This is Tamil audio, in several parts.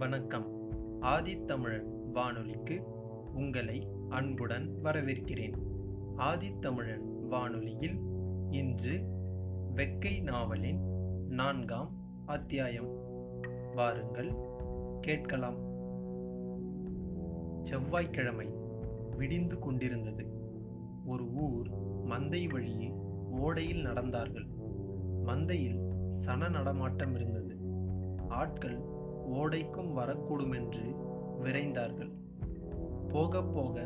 வணக்கம். ஆதித்தமிழன் வானொலிக்கு உங்களை அன்புடன் வரவேற்கிறேன். ஆதித்தமிழன் வானொலியில் இன்று வெக்கை நாவலின் நான்காம் அத்தியாயம். வாருங்கள் கேட்கலாம். செவ்வாய்க்கிழமை விடிந்து கொண்டிருந்தது. ஒரு ஊர் மந்தை வழியே ஓடையில் நடந்தார்கள். மந்தையில் சன நடமாட்டம் இருந்தது. ஆட்கள் ஓடைக்கும் வரக்கூடுமென்று விரைந்தார்கள். போக போக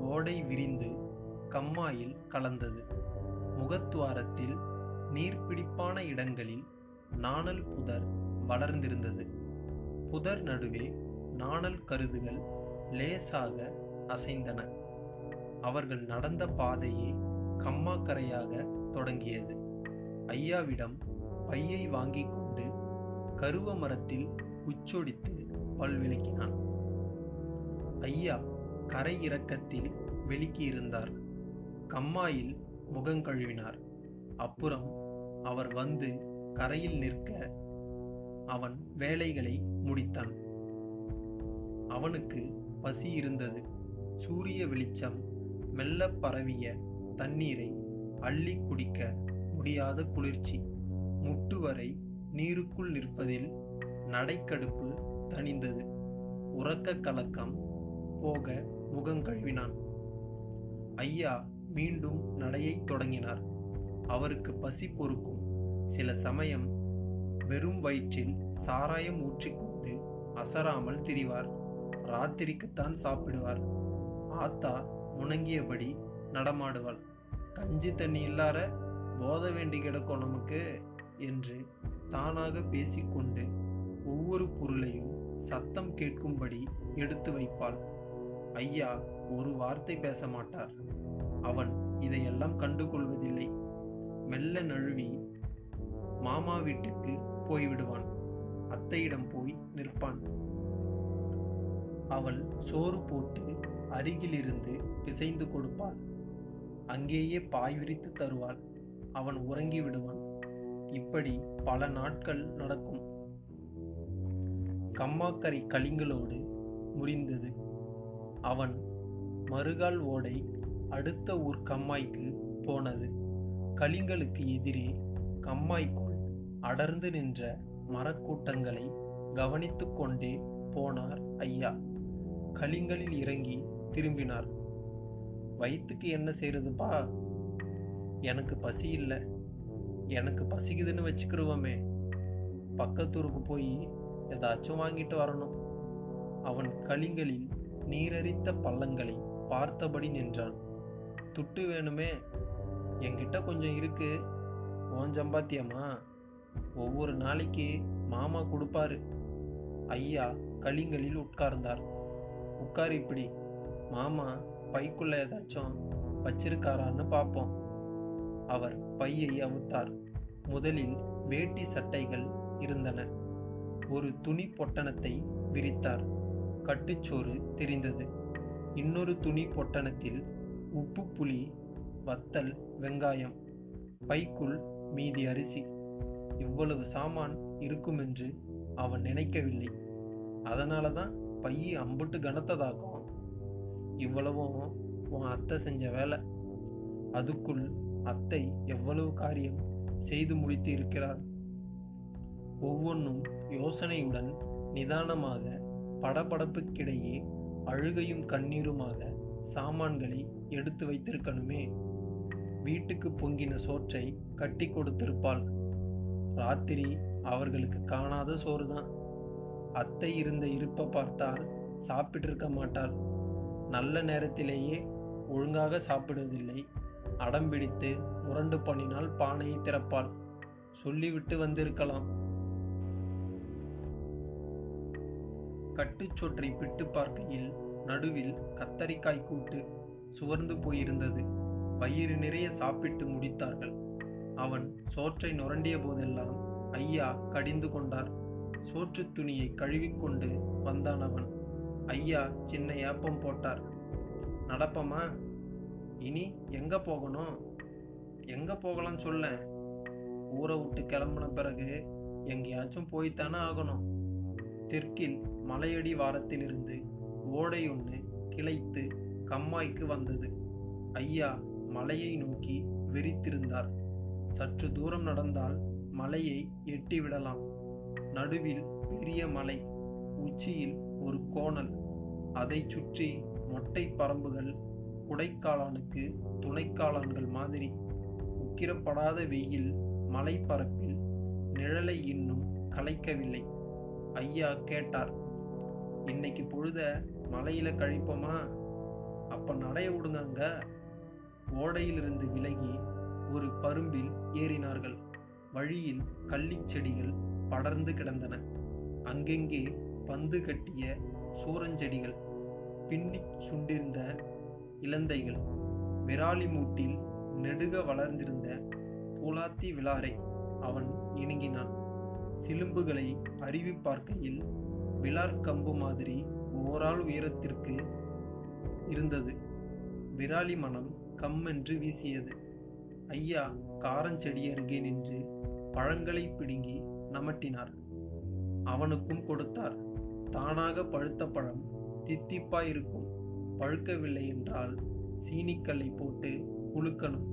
ஓடை விரிந்து கம்மாயில் கலந்தது. முகத்துவாரத்தில் நீர்பிடிப்பான இடங்களில் நாணல் புதர் வளர்ந்திருந்தது. புதர் நடுவே நாணல் கருதுகள் லேசாக அசைந்தன. அவர்கள் நடந்த பாதையே கம்மாக்கரையாக தொடங்கியது. ஐயாவிடம் பையை வாங்கிக் கொண்டு கருவ மரத்தில் உச்சொடித்து பல்விளக்கினான் ஐயா கரை இறக்கத்தில் வெளிக்கியிருந்தார். கம்மாயில் முகங்கழுவினார் அப்புறம் அவர் வந்து கரையில் நிற்க அவன் வேலைகளை முடித்தான். அவனுக்கு பசி இருந்தது. சூரிய வெளிச்சம் மெல்ல பரவிய தண்ணீரை அள்ளி குடிக்க முடியாத குளிர்ச்சி. முட்டு வரை நீருக்குள் நிற்பதில் நடைக்கடுப்பு தணிந்தது. உறக்க கலக்கம் போக முகங்கழுவினான் ஐயா மீண்டும் நடையைத் தொடங்கினார். அவருக்கு பசி பொறுக்கும். சில சமயம் வெறும் வயிற்றில் சாராயம் ஊற்றிக்கொண்டு அசராமல் திரிவார். ராத்திரிக்குத்தான் சாப்பிடுவார். ஆத்தா முணங்கியபடி நடமாடுவாள். கஞ்சி தண்ணி இல்லார போத வேண்டி கிடக்கும் நமக்கு என்று தானாக பேசிக்கொண்டு ஒவ்வொரு பொருளையும் சத்தம் கேட்கும்படி எடுத்து வைப்பாள். ஐயா ஒரு வார்த்தை பேச மாட்டார். அவன் இதையெல்லாம் கண்டுகொள்வதில்லை. மெல்ல நழுவி மாமா வீட்டுக்கு போய்விடுவான். அத்தையிடம் போய் நிற்பான். அவள் சோறு போட்டு அருகிலிருந்து பிசைந்து கொடுப்பாள். அங்கேயே பாய் விரித்து தருவாள். அவன் உறங்கி விடுவான் இப்படி பல நாட்கள் நடக்கும். கம்மாக்கரை கலிங்களோடு முறிந்தது. அவன் மறுகால் ஓடை அடுத்த ஊர் கம்மாய்க்கு போனது. கலிங்களுக்கு எதிரே கம்மாய்க்குள் அடர்ந்து நின்ற மரக்கூட்டங்களை கவனித்து கொண்டே போனார் ஐயா. கலிங்களில் இறங்கி திரும்பினார். வயிற்றுக்கு என்ன செய்யறதுப்பா எனக்கு பசி இல்லை. எனக்கு பசிக்குதுன்னு வச்சுக்கிருவோமே. பக்கத்தூருக்கு போய் ஏதாச்சும் வாங்கிட்டு வரணும். அவன் களிங்களில் நீரறித்த பள்ளங்களை பார்த்தபடி நின்றான். துட்டு வேணுமே? என்கிட்ட கொஞ்சம் இருக்கு. ஓன் சம்பாத்தியம்மா ஒவ்வொரு நாளைக்கு மாமா கொடுப்பாரு. ஐயா கலிங்களில் உட்கார்ந்தார். உட்கார் இப்படி. மாமா பைக்குள்ள ஏதாச்சும் வச்சிருக்காரான்னு பார்ப்போம் அவர் பையை அவுத்தார். முதலில் வேட்டி சட்டைகள் இருந்தன. ஒரு துணி பொட்டணத்தை விரித்தார். கட்டுச்சோறு தெரிந்தது. இன்னொரு துணி பொட்டணத்தில் உப்பு புளி வத்தல் வெங்காயம் பைக்குள் மீதி அரிசி. இவ்வளவு சாமான் இருக்குமென்று அவன் நினைக்கவில்லை. அதனால தான் பைய அம்புட்டு கனத்ததாக்கும் இவ்வளவும் உன் அத்தை செஞ்ச வேலை. அதுக்குள் அத்தை எவ்வளவு காரியம் செய்து முடித்து இருக்கிறாள். ஒவ்வொன்றும் யோசனையுடன் நிதானமாக படபடப்புக்கிடையே அழுகையும் கண்ணீருமாக சாமான்களை எடுத்து வைத்திருக்கணுமே. வீட்டுக்கு பொங்கின சோற்றை கட்டி கொடுத்திருப்பாள். ராத்திரி அவர்களுக்கு காணாத சோறுதான். அத்தை இருந்த இருப்பை பார்த்தால் சாப்பிட்டிருக்க மாட்டாள். நல்ல நேரத்திலேயே ஒழுங்காக சாப்பிடுவதில்லை. அடம் பிடித்து முரண்டு பண்ணினால் பானையை திறப்பாள். சொல்லிவிட்டு வந்திருக்கலாம். கட்டுச்சொற்றை பிட்டு பார்க்கையில் நடுவில் கத்தரிக்காய் கூட்டு சுவர்ந்து போயிருந்தது. பயிறு நிறைய சாப்பிட்டு முடித்தார்கள். அவன் சோற்றை நுரண்டிய போதெல்லாம் ஐயா கடிந்து கொண்டார். சோற்று துணியை கழுவிக்கொண்டு வந்தான் அவன். ஐயா சின்ன ஏப்பம் போட்டார். நடப்பமா இனி எங்க போகணும்? எங்க போகலாம் சொல்ல? ஊரை விட்டு கிளம்புன பிறகு எங்கேயாச்சும் போய்த்தானே ஆகணும் தெற்கில் மலையடி வாரத்திலிருந்து ஓடையொன்று கிளைத்து கம்மாய்க்கு வந்தது. ஐயா மலையை நோக்கி வெறித்திருந்தார். சற்று தூரம் நடந்தால் மலையை எட்டிவிடலாம். நடுவில் பெரிய மலை உச்சியில் ஒரு கோணல். அதைச் சுற்றி மொட்டை பரம்புகள் குடைக்காளானுக்கு துணைக்காளான்கள் மாதிரி. உக்கிரப்படாத வெயில் மலைப்பரப்பில் நிழலை இன்னும் கலைக்கவில்லை. ஐயா கேட்டார் இன்னைக்கு பொழுத மலையில கழிப்போமா? அப்ப நடைய விடுங்க ஓடையிலிருந்து விலகி ஒரு பரும்பில் ஏறினார்கள். வழியில் கள்ளிச் செடிகள் படர்ந்து கிடந்தன. அங்கெங்கே பந்து கட்டிய சூரஞ்செடிகள் பின்னிச் சுண்டிருந்த இலந்தைகள் விராலி மூட்டில் நெடுக வளர்ந்திருந்த பூலாத்தி விளாரை அவன் இணங்கினான். சிலும்புகளை அருவி பார்க்கையில் விளார் கம்பு மாதிரி ஓராள் உயரத்திற்கு இருந்தது. விராலி மனம் கம்மென்று வீசியது. ஐயா காரஞ்செடி அருகே நின்று பழங்களை பிடுங்கி நமட்டினார். அவனுக்கும் கொடுத்தார். தானாக பழுத்த பழம் தித்திப்பாய் இருக்கும் பழுக்கவில்லை என்றால் சீனிக்கல்லை போட்டு குலுக்கணும்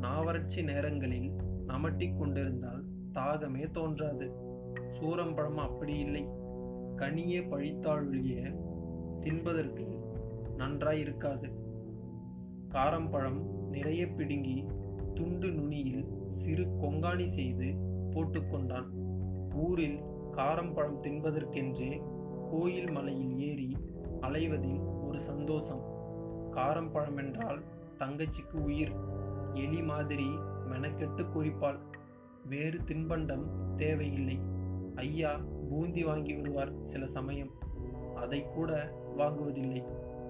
நாவறட்சி நேரங்களில் நமட்டி கொண்டிருந்தால் தாகமே தோன்றாது. சூரம்பழம் அப்படி இல்லை. கனியே பழித்தாழொழிய தின்பதற்கு நன்றாய் இருக்காது. காரம்பழம் நிறைய பிடுங்கி துண்டு நுனியில் சிறு கொங்காணி செய்து போட்டுக்கொண்டான் ஊரில் காரம்பழம் தின்பதற்கென்றே கோயில் மலையில் ஏறி அலைவதில் ஒரு சந்தோஷம். காரம்பழம் என்றால் தங்கச்சிக்கு உயிர். எலி மாதிரி மெனக்கெட்டு குறிப்பாள் வேறு தின்பண்டம் தேவையில்லை. ஐயா பூந்தி வாங்கி விடுவார் சில சமயம். அதை கூட வாங்குவதில்லை.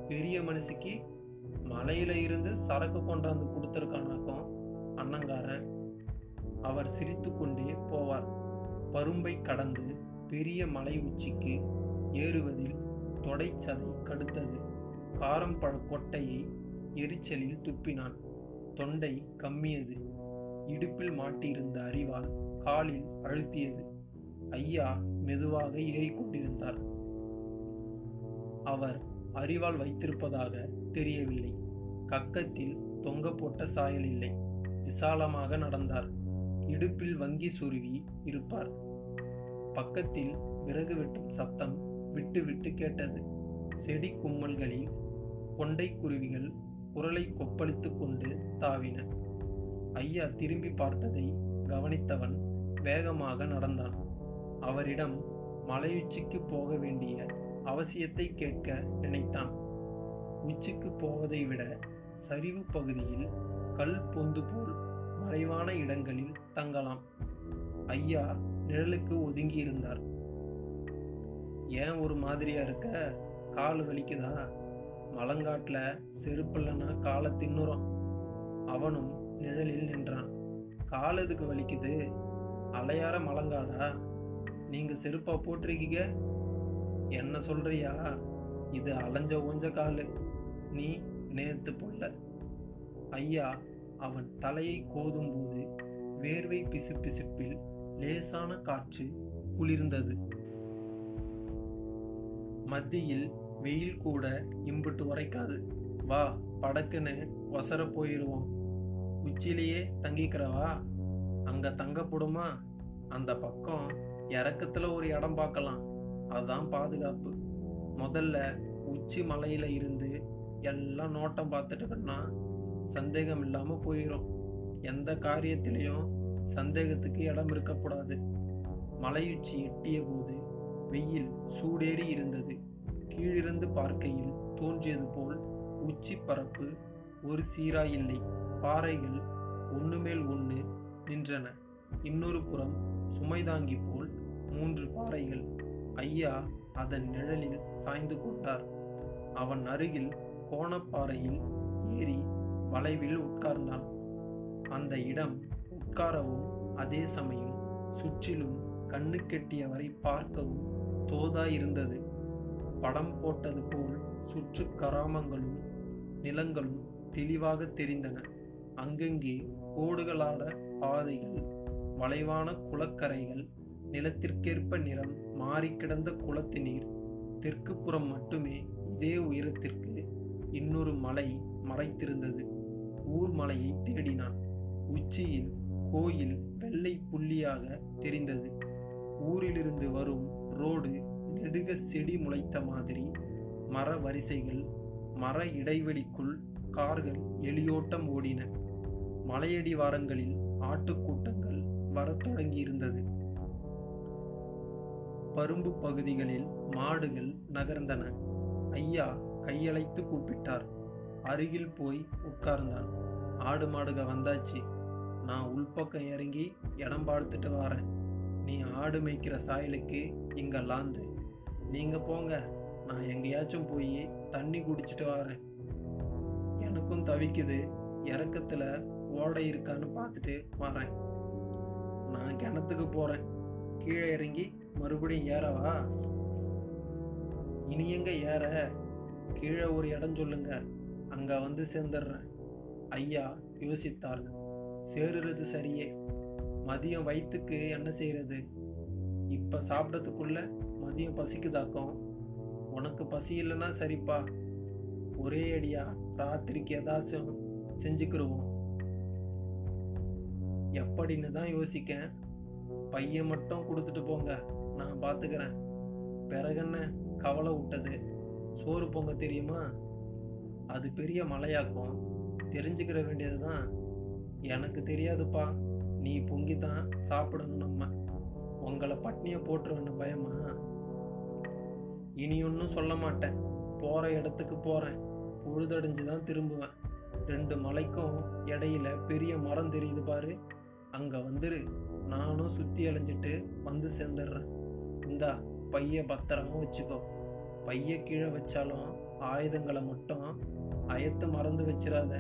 பெரிய மனுஷிக்கு மலையில இருந்து சரக்கு கொண்டாந்து கொடுத்துருக்கானாக்கும் அண்ணங்காரன். அவர் சிரித்துக்கொண்டே போவார். பரும்பை கடந்து பெரிய மலை உச்சிக்கு ஏறுவதில் தொடைச்சதை கடுத்தது. காரம்பழ கொட்டையை எரிச்சலில் துப்பினான். தொண்டை கம்மியது. இடுப்பில் மாட்டியிருந்த அறிவால் காலில் அழுத்தியது. ஐயா மெதுவாக ஏறிக்கொண்டிருந்தார். அவர் அறிவால் வைத்திருப்பதாக தெரியவில்லை. கக்கத்தில் தொங்க போட்ட சாயல் இல்லை. விசாலமாக நடந்தார். இடுப்பில் வங்கி சுருவி இருப்பார். பக்கத்தில் விறகு வெட்டும் சத்தம் விட்டு விட்டு கேட்டது. செடி கும்மல்களில் கொண்டை குருவிகள் குரலை கொப்பளித்துக் கொண்டு தாவின. ஐயா திரும்பி பார்த்ததை கவனித்தவன் வேகமாக நடந்தான். அவரிடம் மலையுச்சிக்கு போக வேண்டிய அவசியத்தை கேட்க நினைத்தான். உச்சிக்கு போவதை விட சரிவு பகுதியில் கல் பொந்து போல் மறைவான இடங்களில் தங்கலாம். ஐயா நிழலுக்கு ஒதுங்கி இருந்தார் ஏன் ஒரு மாதிரியா இருக்க? கால் வலிக்குதா? மலங்காட்டில் செருப்பில்லனா காலை தின்னுறோம் அவனும் நிழலில் நின்றான். கால் எதுக்கு வலிக்குது? அலையார மலங்காடா? நீங்க செருப்பா போட்டிருக்கீங்க? என்ன சொல்றியா? இது அலைஞ்ச ஊஞ்ச காலு. நீ நேர்த்து பொல்ல. ஐயா அவன் தலையை கோதும்போது வேர்வை பிசுபிசுப்பில் லேசான காற்று குளிர்ந்தது. மத்தியில் வெயில் கூட இம்புட்டு உரைக்காது. வா படக்குன்னு ஒசர போயிடுவோம் உச்சிலேயே தங்கிக்கிறவா? அங்க தங்கப்படுமா? அந்த பக்கம் இறக்கத்துல ஒரு இடம் பார்க்கலாம். அதுதான் பாதுகாப்பு. முதல்ல உச்சி மலையில இருந்து எல்லாம் நோட்டம் பார்த்துட்டோம்னா சந்தேகம் இல்லாம போயிடும் எந்த காரியத்திலையும் சந்தேகத்துக்கு இடம் இருக்கக்கூடாது. மலையுச்சி எட்டிய போது வெயில் சூடேறி இருந்தது. கீழிருந்து பார்க்கையில் தோன்றியது போல் உச்சி பரப்பு ஒரு சீராயில்லை. பாறைகள் ஒன்று மேல் ஒன்று நின்றன. இன்னொரு புறம் சுமைதாங்கி போல் மூன்று பாறைகள் ஐயா அதன் நிழலில் சாய்ந்து கொண்டார். அவன் அருகில் கோணப்பாறையில் ஏறி வளைவில் உட்கார்ந்தான். அந்த இடம் உட்காரவும் அதே சமயம் சுற்றிலும் கண்ணு கெட்டியவரை பார்க்கவும் தோதாயிருந்தது. படம் போட்டது போல் சுற்று கராமங்களும் நிலங்களும் தெளிவாக தெரிந்தன. அங்கங்கே கோடுகளான பாதைகள் வளைவான குளக்கரைகள் நிலத்திற்கேற்ப நிறம் மாறி கிடந்த குளத்து நீர் தெற்கு புறம் மட்டுமே இதே உயரத்திற்கு இன்னொரு மலை மறைத்திருந்தது. ஊர் மலையை தேடினான். உச்சியில் கோயில் வெள்ளை புள்ளியாக தெரிந்தது. ஊரிலிருந்து வரும் ரோடு நெடுக செடி முளைத்த மாதிரி. மர வரிசைகள் மர இடைவெளிக்குள் கார்கள் எளியோட்டம் ஓடின. மலையடிவாரங்களில் ஆட்டுக்கூட்டங்கள் வரத் தொடங்கியிருந்தது. பரும்பு பகுதிகளில் மாடுகள் நகர்ந்தன. ஐயா கையழைத்து கூப்பிட்டார். அருகில் போய் உட்கார்ந்தான். ஆடு மாடுக வந்தாச்சு. நான் உள்பக்கம் இறங்கி இடம் பார்த்துட்டு வரேன். நீ ஆடு மேய்க்கிற சாயலுக்கு இங்கே லாந்து. நீங்க போங்க. நான் எங்கேயாச்சும் போய் தண்ணி குடிச்சிட்டு வரேன். எனக்கும் தவிக்குது. இறக்கத்தில் ஓடை இருக்கான்னு பார்த்துட்டு வரேன். நான் கிணத்துக்கு போகிறேன் கீழே இறங்கி மறுபடியும் ஏறவா? இனி எங்க ஏற கீழே ஒரு இடம் சொல்லுங்க. அங்க வந்து சேர்ந்துடுறேன். ஐயா யோசித்தார் சேருறது சரியே. மதியம் வயிற்றுக்கு என்ன செய்யறது? இப்ப சாப்பிடறதுக்குள்ள மதியம் பசிக்குதாக்கும்? உனக்கு பசி இல்லைன்னா சரிப்பா. ஒரே அடியா ராத்திரிக்கு ஏதாச்சும் செஞ்சுக்கிருவோம். எப்படின்னு தான் யோசிக்கேன். பையன் மட்டும் கொடுத்துட்டு போங்க. நான் பார்த்துக்கிறேன் பிறகென்ன கவலை விட்டது. சோறு பொங்க தெரியுமா? அது பெரிய மலையாக்கும். தெரிஞ்சுக்கிற வேண்டியது தான் எனக்கு தெரியாதுப்பா. நீ பொங்கி தான் சாப்பிடணும் நம்ம. உங்களை பட்னியை போட்டுருவேன்னு பயமா? இனி ஒன்றும் சொல்ல மாட்டேன். போகிற இடத்துக்கு போகிறேன் பொழுதடைஞ்சு தான் திரும்புவேன். ரெண்டு மலைக்கும் இடையில பெரிய மரம் தெரியுது பாரு. அங்கே வந்துரு. நானும் சுற்றி அலைஞ்சிட்டு வந்து சேர்ந்துடுறேன். இந்தா பைய பத்திரமா வச்சுக்கோ. பைய கீழே வச்சாலும் ஆயுதங்களை மட்டும் அயத்து மறந்து வச்சிடாத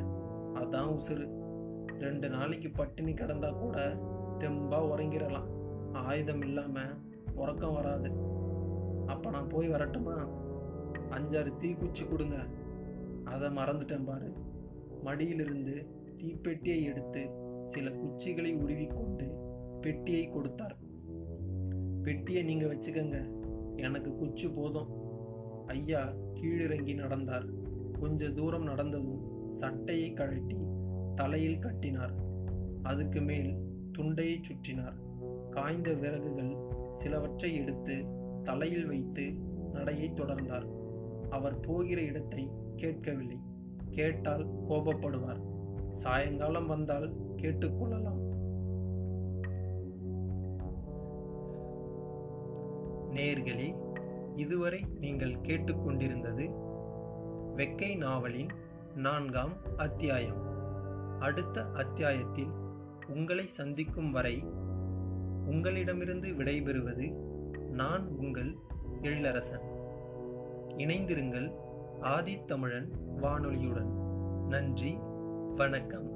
அதான் உசுறு. ரெண்டு நாளைக்கு பட்டினி கிடந்தா கூட தெம்பா உறங்கிடலாம் ஆயுதம் இல்லாம உறக்கம் வராது. அப்ப நான் போய் வரட்டுமா? அஞ்சாறு தீக்குச்சி கொடுங்க. அதை மறந்துட்டேன் பாரு. மடியிலிருந்து தீப்பெட்டியை எடுத்து சில குச்சிகளை உருவிக்கொண்டு பெட்டியை கொடுத்தார். பெட்டியை நீங்கள் வச்சுக்கங்க. எனக்கு குச்சி போதும். ஐயா கீழிறங்கி நடந்தார். கொஞ்ச தூரம் நடந்ததும் சட்டையை கழட்டி தலையில் கட்டினார். அதுக்கு மேல் துண்டையை சுற்றினார். காய்ந்த விறகுகள் சிலவற்றை எடுத்து தலையில் வைத்து நடையை தொடர்ந்தார். அவர் போகிற இடத்தை கேட்கவில்லை. கேட்டால் கோபப்படுவார். சாயங்காலம் வந்தால் கேட்டுக்கொள்ளலாம். நேர்களே இதுவரை நீங்கள் கேட்டுக்கொண்டிருந்தது வெக்கை நாவலின் நான்காம் அத்தியாயம். அடுத்த அத்தியாயத்தில் உங்களை சந்திக்கும் வரை உங்களிடமிருந்து விடைபெறுவது நான் உங்கள் எழிலரசன். இணைந்திருங்கள் ஆதித்தமிழன் வானொலியுடன். நன்றி வணக்கம்.